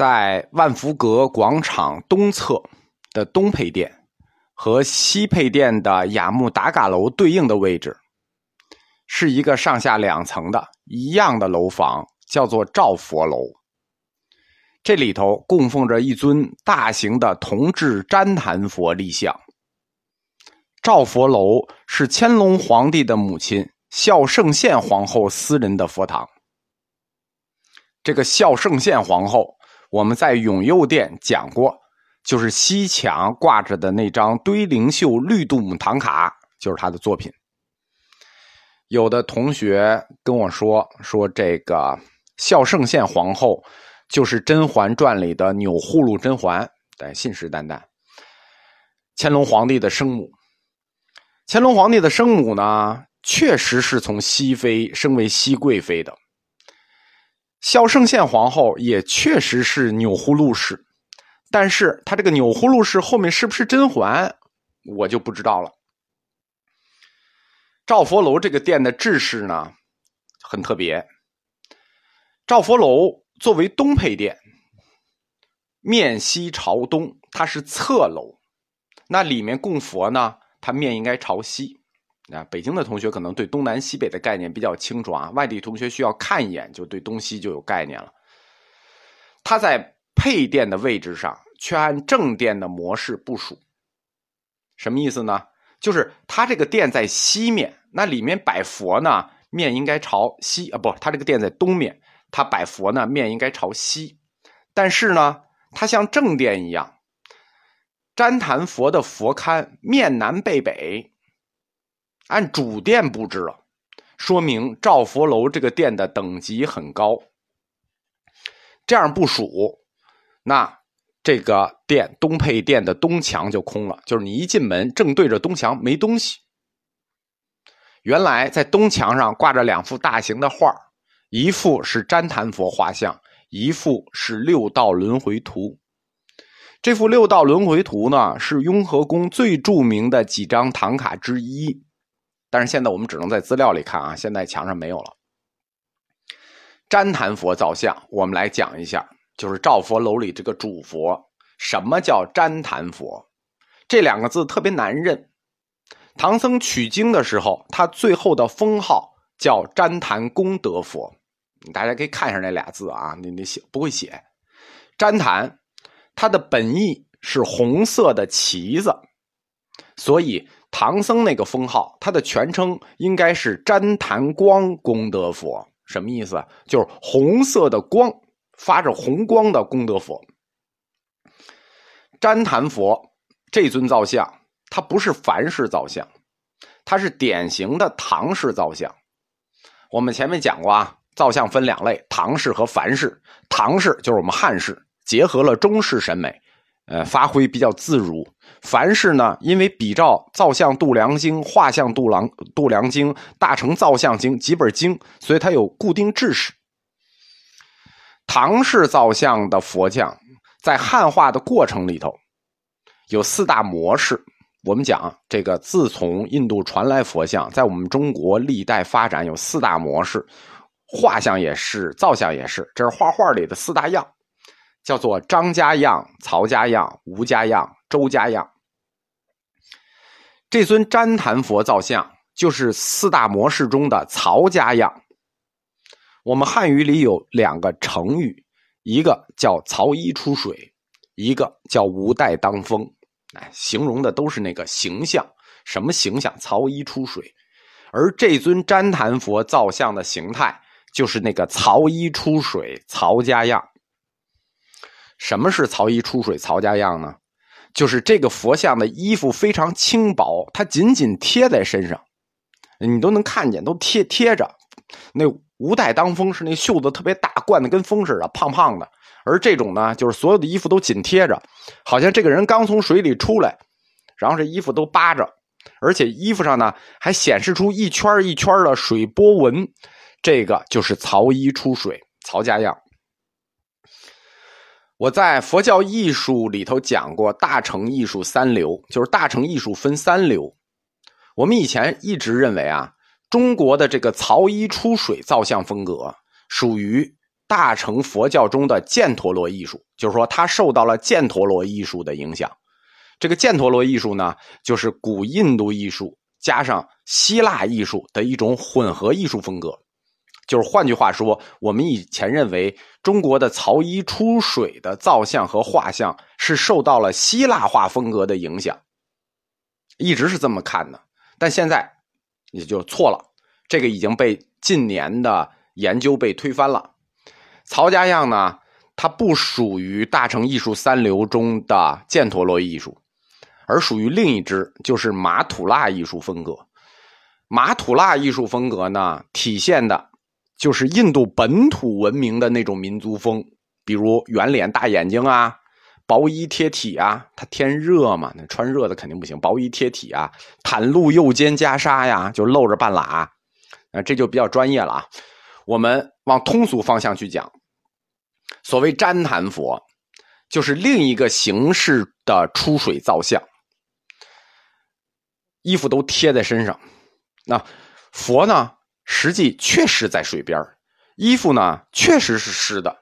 在万福阁广场东侧的东配殿和西配殿的雅木达嘎楼对应的位置，是一个上下两层的一样的楼房，叫做照佛楼。这里头供奉着一尊大型的铜制旃檀佛立像。照佛楼是乾隆皇帝的母亲孝圣宪皇后私人的佛堂。这个孝圣宪皇后，我们在永佑殿讲过，就是西墙挂着的那张堆灵秀绿度母唐卡，就是他的作品。有的同学跟我说，说这个孝圣宪皇后就是《甄嬛传》里的钮祜禄甄嬛，对，信誓旦旦。乾隆皇帝的生母。乾隆皇帝的生母呢，确实是从熹妃升为熹贵妃的。孝圣宪皇后也确实是钮祜禄氏，但是她这个钮祜禄氏后面是不是甄嬛，我就不知道了。赵佛楼这个殿的制式呢，很特别。赵佛楼作为东配殿，面西朝东，它是侧楼，那里面供佛呢？它面应该朝西，啊，北京的同学可能对东南西北的概念比较清楚啊，外地同学需要看一眼就对东西就有概念了。它在配殿的位置上，却按正殿的模式部署，什么意思呢？就是它这个殿在西面，那里面摆佛呢，面应该朝西啊，不，它这个殿在东面，它摆佛呢，面应该朝西，但是呢，它像正殿一样。旃檀佛的佛龛面南背北，按主殿布置了，说明照佛楼这个殿的等级很高。这样部署，那这个殿东配殿的东墙就空了，就是你一进门正对着东墙没东西。原来在东墙上挂着两幅大型的画一幅是旃檀佛画像，一幅是六道轮回图。这幅六道轮回图呢，是雍和宫最著名的几张唐卡之一，但是现在我们只能在资料里看啊，现在墙上没有了。旃檀佛造像，我们来讲一下，就是照佛楼里这个主佛。什么叫旃檀佛？这两个字特别难认。唐僧取经的时候，他最后的封号叫旃檀功德佛。大家可以看一下那俩字啊，你你写不会写，旃檀。它的本意是红色的旗子，所以唐僧那个封号，他的全称应该是旃檀光功德佛。什么意思？就是红色的光，发着红光的功德佛。旃檀佛这尊造像，它不是梵式造像，它是典型的唐式造像。我们前面讲过啊，造像分两类：唐式和梵式。唐式就是我们汉式。结合了中式审美，呃，发挥比较自如。凡是呢，因为比照《造像度量经》《画像度量度量经》《大成造像经》几本经，所以它有固定制式。唐式造像的佛像，在汉化的过程里头，有四大模式。我们讲这个，自从印度传来佛像，在我们中国历代发展有四大模式，画像也是，造像也是，这是画画里的四大样。叫做张家样、曹家样、吴家样、周家样。这尊旃檀佛造像就是四大模式中的曹家样。我们汉语里有两个成语，一个叫“曹衣出水”，一个叫“吴带当风”。哎，形容的都是那个形象，什么形象？曹衣出水。而这尊旃檀佛造像的形态，就是那个曹衣出水、曹家样。什么是曹衣出水曹家样呢？就是这个佛像的衣服非常轻薄，它紧紧贴在身上，你都能看见，都贴贴着。那无带当风是那袖子特别大，灌的跟风似的，胖胖的。而这种呢，就是所有的衣服都紧贴着，好像这个人刚从水里出来，然后这衣服都扒着，而且衣服上呢还显示出一圈一圈的水波纹，这个就是曹衣出水曹家样。我在佛教艺术里头讲过大乘艺术三流，就是大乘艺术分三流。我们以前一直认为啊，中国的这个曹衣出水造像风格属于大乘佛教中的犍陀罗艺术，就是说它受到了犍陀罗艺术的影响。这个犍陀罗艺术呢，就是古印度艺术加上希腊艺术的一种混合艺术风格。就是换句话说，我们以前认为中国的曹衣出水的造像和画像是受到了希腊化风格的影响，一直是这么看的。但现在也就错了，这个已经被近年的研究被推翻了。曹家样呢，它不属于大乘艺术三流中的犍陀罗艺术，而属于另一支，就是马土腊艺术风格。马土腊艺术风格呢，体现的。就是印度本土文明的那种民族风，比如圆脸大眼睛啊，薄衣贴体啊，它天热嘛，那穿热的肯定不行，薄衣贴体啊，袒露右肩袈裟呀，就露着半拉，啊，这就比较专业了啊。我们往通俗方向去讲，所谓旃檀佛，就是另一个形式的出水造像，衣服都贴在身上，那佛呢？实际确实在水边衣服呢确实是湿的，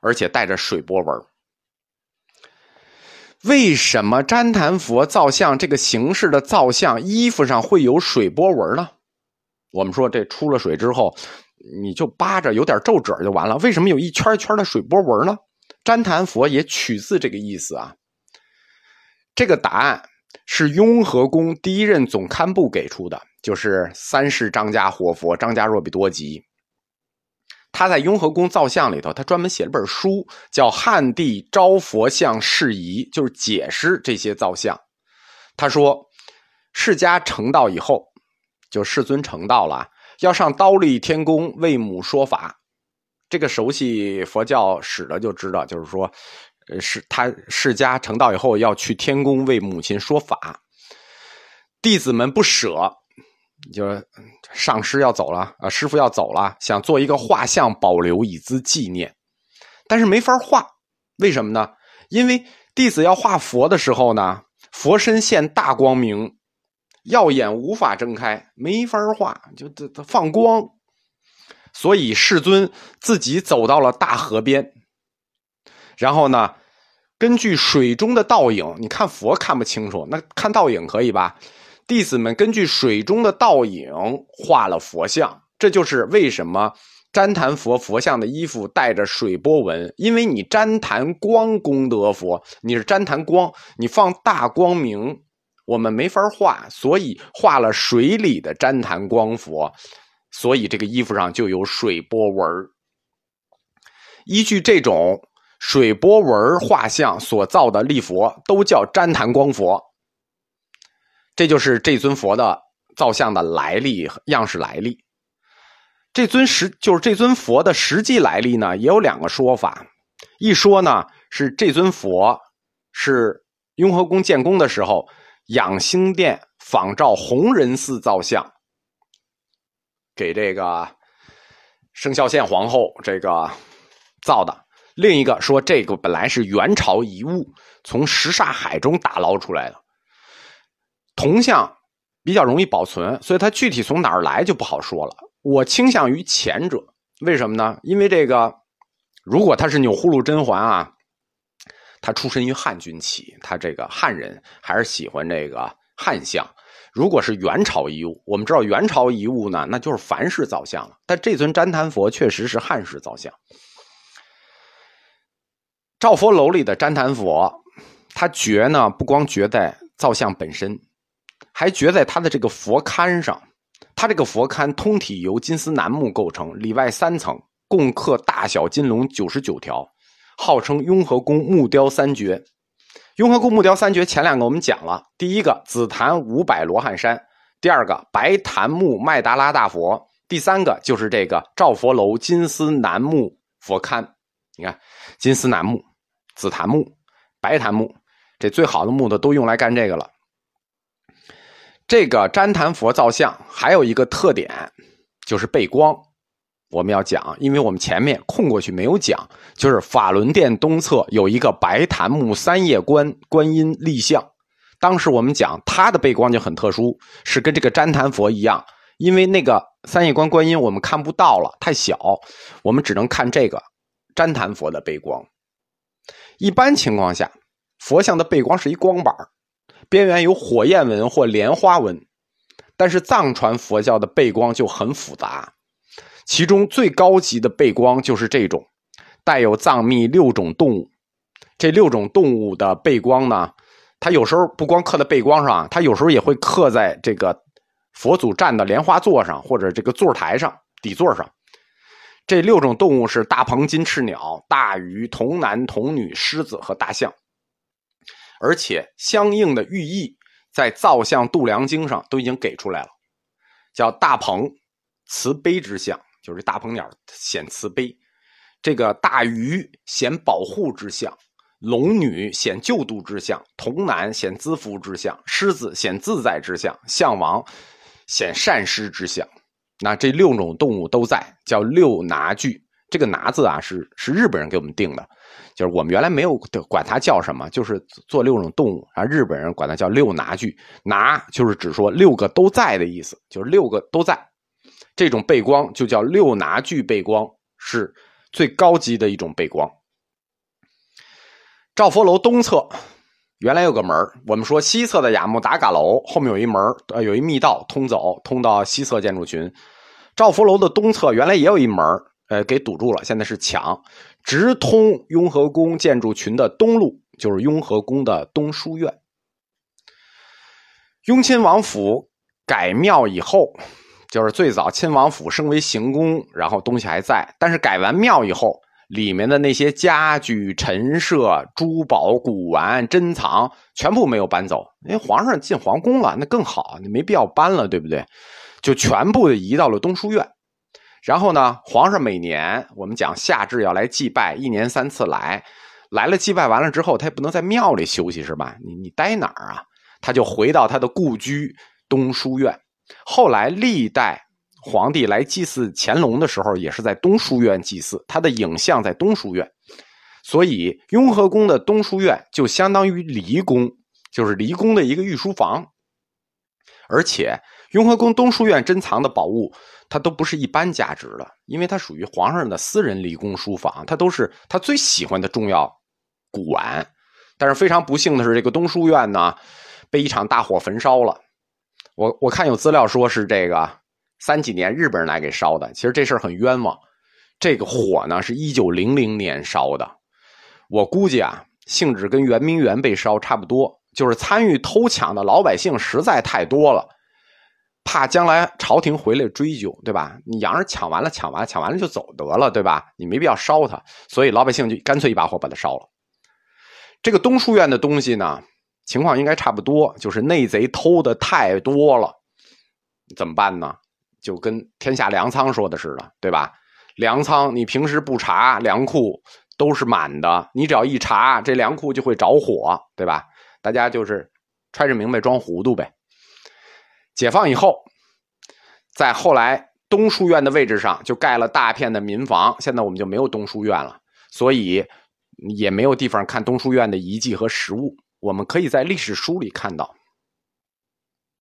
而且带着水波纹。为什么旃檀佛造像这个形式的造像衣服上会有水波纹呢？我们说这出了水之后，你就扒着有点皱褶就完了，为什么有一圈一圈的水波纹呢？旃檀佛也取自这个意思啊。这个答案是雍和宫第一任总堪布给出的。就是三世张家活佛张家若比多吉，他在雍和宫造像里头，他专门写了本书，叫《汉地招佛像释疑》，就是解释这些造像。他说，释迦成道以后，就世尊成道了，要上刀立天宫为母说法。这个熟悉佛教史的就知道，就是说，是他释迦成道以后要去天宫为母亲说法，弟子们不舍。就是上师要走了啊，师傅要走了，想做一个画像保留以资纪念，但是没法画，为什么呢？因为弟子要画佛的时候呢，佛身现大光明，耀眼无法睁开，没法画，就这这放光，所以世尊自己走到了大河边，然后呢，根据水中的倒影，你看佛看不清楚，那看倒影可以吧？弟子们根据水中的倒影画了佛像，这就是为什么旃檀佛佛像的衣服带着水波纹，因为你旃檀光功德佛，你是旃檀光，你放大光明，我们没法画，所以画了水里的旃檀光佛，所以这个衣服上就有水波纹。依据这种水波纹画像所造的立佛，都叫旃檀光佛。这就是这尊佛的造像的来历样式来历。这尊实就是这尊佛的实际来历呢，也有两个说法。一说呢是这尊佛是雍和宫建宫的时候，养心殿仿照弘仁寺造像，给这个生肖县皇后这个造的。另一个说这个本来是元朝遗物，从什刹海中打捞出来的。铜像比较容易保存，所以它具体从哪儿来就不好说了。我倾向于前者，为什么呢？因为这个，如果他是钮祜禄甄嬛啊，他出身于汉军旗，他这个汉人还是喜欢这个汉像。如果是元朝遗物，我们知道元朝遗物呢，那就是梵式造像了。但这尊旃檀佛确实是汉式造像。赵佛楼里的旃檀佛，它绝呢，不光绝在造像本身。还绝在他的这个佛龛上，他这个佛龛通体由金丝楠木构成，里外三层，共刻大小金龙九十九条，号称雍和宫木雕三绝。雍和宫木雕三绝前两个我们讲了，第一个紫檀五百罗汉山，第二个白檀木麦达拉大佛，第三个就是这个赵佛楼金丝楠木佛龛。你看，金丝楠木、紫檀木、白檀木，这最好的木头都用来干这个了。这个旃檀佛造像还有一个特点，就是背光。我们要讲，因为我们前面空过去没有讲，就是法轮殿东侧有一个白檀木三叶观观音立像。当时我们讲它的背光就很特殊，是跟这个旃檀佛一样，因为那个三叶观观音我们看不到了，太小，我们只能看这个旃檀佛的背光。一般情况下，佛像的背光是一光板边缘有火焰纹或莲花纹。但是藏传佛教的背光就很复杂，其中最高级的背光就是这种，带有藏密六种动物。这六种动物的背光呢，它有时候不光刻在背光上，它有时候也会刻在这个佛祖站的莲花座上或者这个座台上底座上。这六种动物是大鹏、金翅鸟、大鱼、童男、童女、狮子和大象，而且相应的寓意。在造像度量经上都已经给出来了，叫大鹏，慈悲之相，就是大鹏鸟显慈悲；这个大鱼显保护之相，龙女显救度之相，童男显资福之相，狮子显自在之相，象王显善施之相。那这六种动物都在，叫六拿具。这个拿字啊，是是日本人给我们定的。就是我们原来没有管它叫什么，就是做六种动物啊。日本人管它叫六拿具，拿就是指说六个都在的意思，就是六个都在。这种背光就叫六拿具背光，是最高级的一种背光。赵佛楼东侧原来有个门我们说西侧的雅木达嘎楼后面有一门呃，有一密道通走，通到西侧建筑群。赵佛楼的东侧原来也有一门呃，给堵住了，现在是墙。直通雍和宫建筑群的东路，就是雍和宫的东书院。雍亲王府改庙以后，就是最早亲王府升为行宫，然后东西还在，但是改完庙以后，里面的那些家具、陈设、珠宝、古玩、珍藏，全部没有搬走，因为皇上进皇宫了，那更好，你没必要搬了，对不对？就全部移到了东书院。然后呢，皇上每年我们讲夏至要来祭拜，一年三次来，来了祭拜完了之后，他也不能在庙里休息是吧？你你待哪儿啊？他就回到他的故居东书院。后来历代皇帝来祭祀乾隆的时候，也是在东书院祭祀，他的影像在东书院。所以雍和宫的东书院就相当于离宫，就是离宫的一个御书房。而且雍和宫东书院珍藏的宝物。它都不是一般价值的，因为它属于皇上的私人离宫书房，它都是他最喜欢的重要古玩。但是非常不幸的是，这个东书院呢，被一场大火焚烧了。我我看有资料说是这个三几年日本人来给烧的，其实这事儿很冤枉。这个火呢是一九零零年烧的，我估计啊，性质跟圆明园被烧差不多，就是参与偷抢的老百姓实在太多了。怕将来朝廷回来追究，对吧？你洋人抢完了，抢完抢完了就走得了，对吧？你没必要烧它，所以老百姓就干脆一把火把它烧了。这个东书院的东西呢，情况应该差不多，就是内贼偷的太多了，怎么办呢？就跟天下粮仓说的似的，对吧？粮仓你平时不查，粮库都是满的，你只要一查，这粮库就会着火，对吧？大家就是揣着明白装糊涂呗。解放以后，在后来东书院的位置上就盖了大片的民房，现在我们就没有东书院了，所以也没有地方看东书院的遗迹和实物。我们可以在历史书里看到。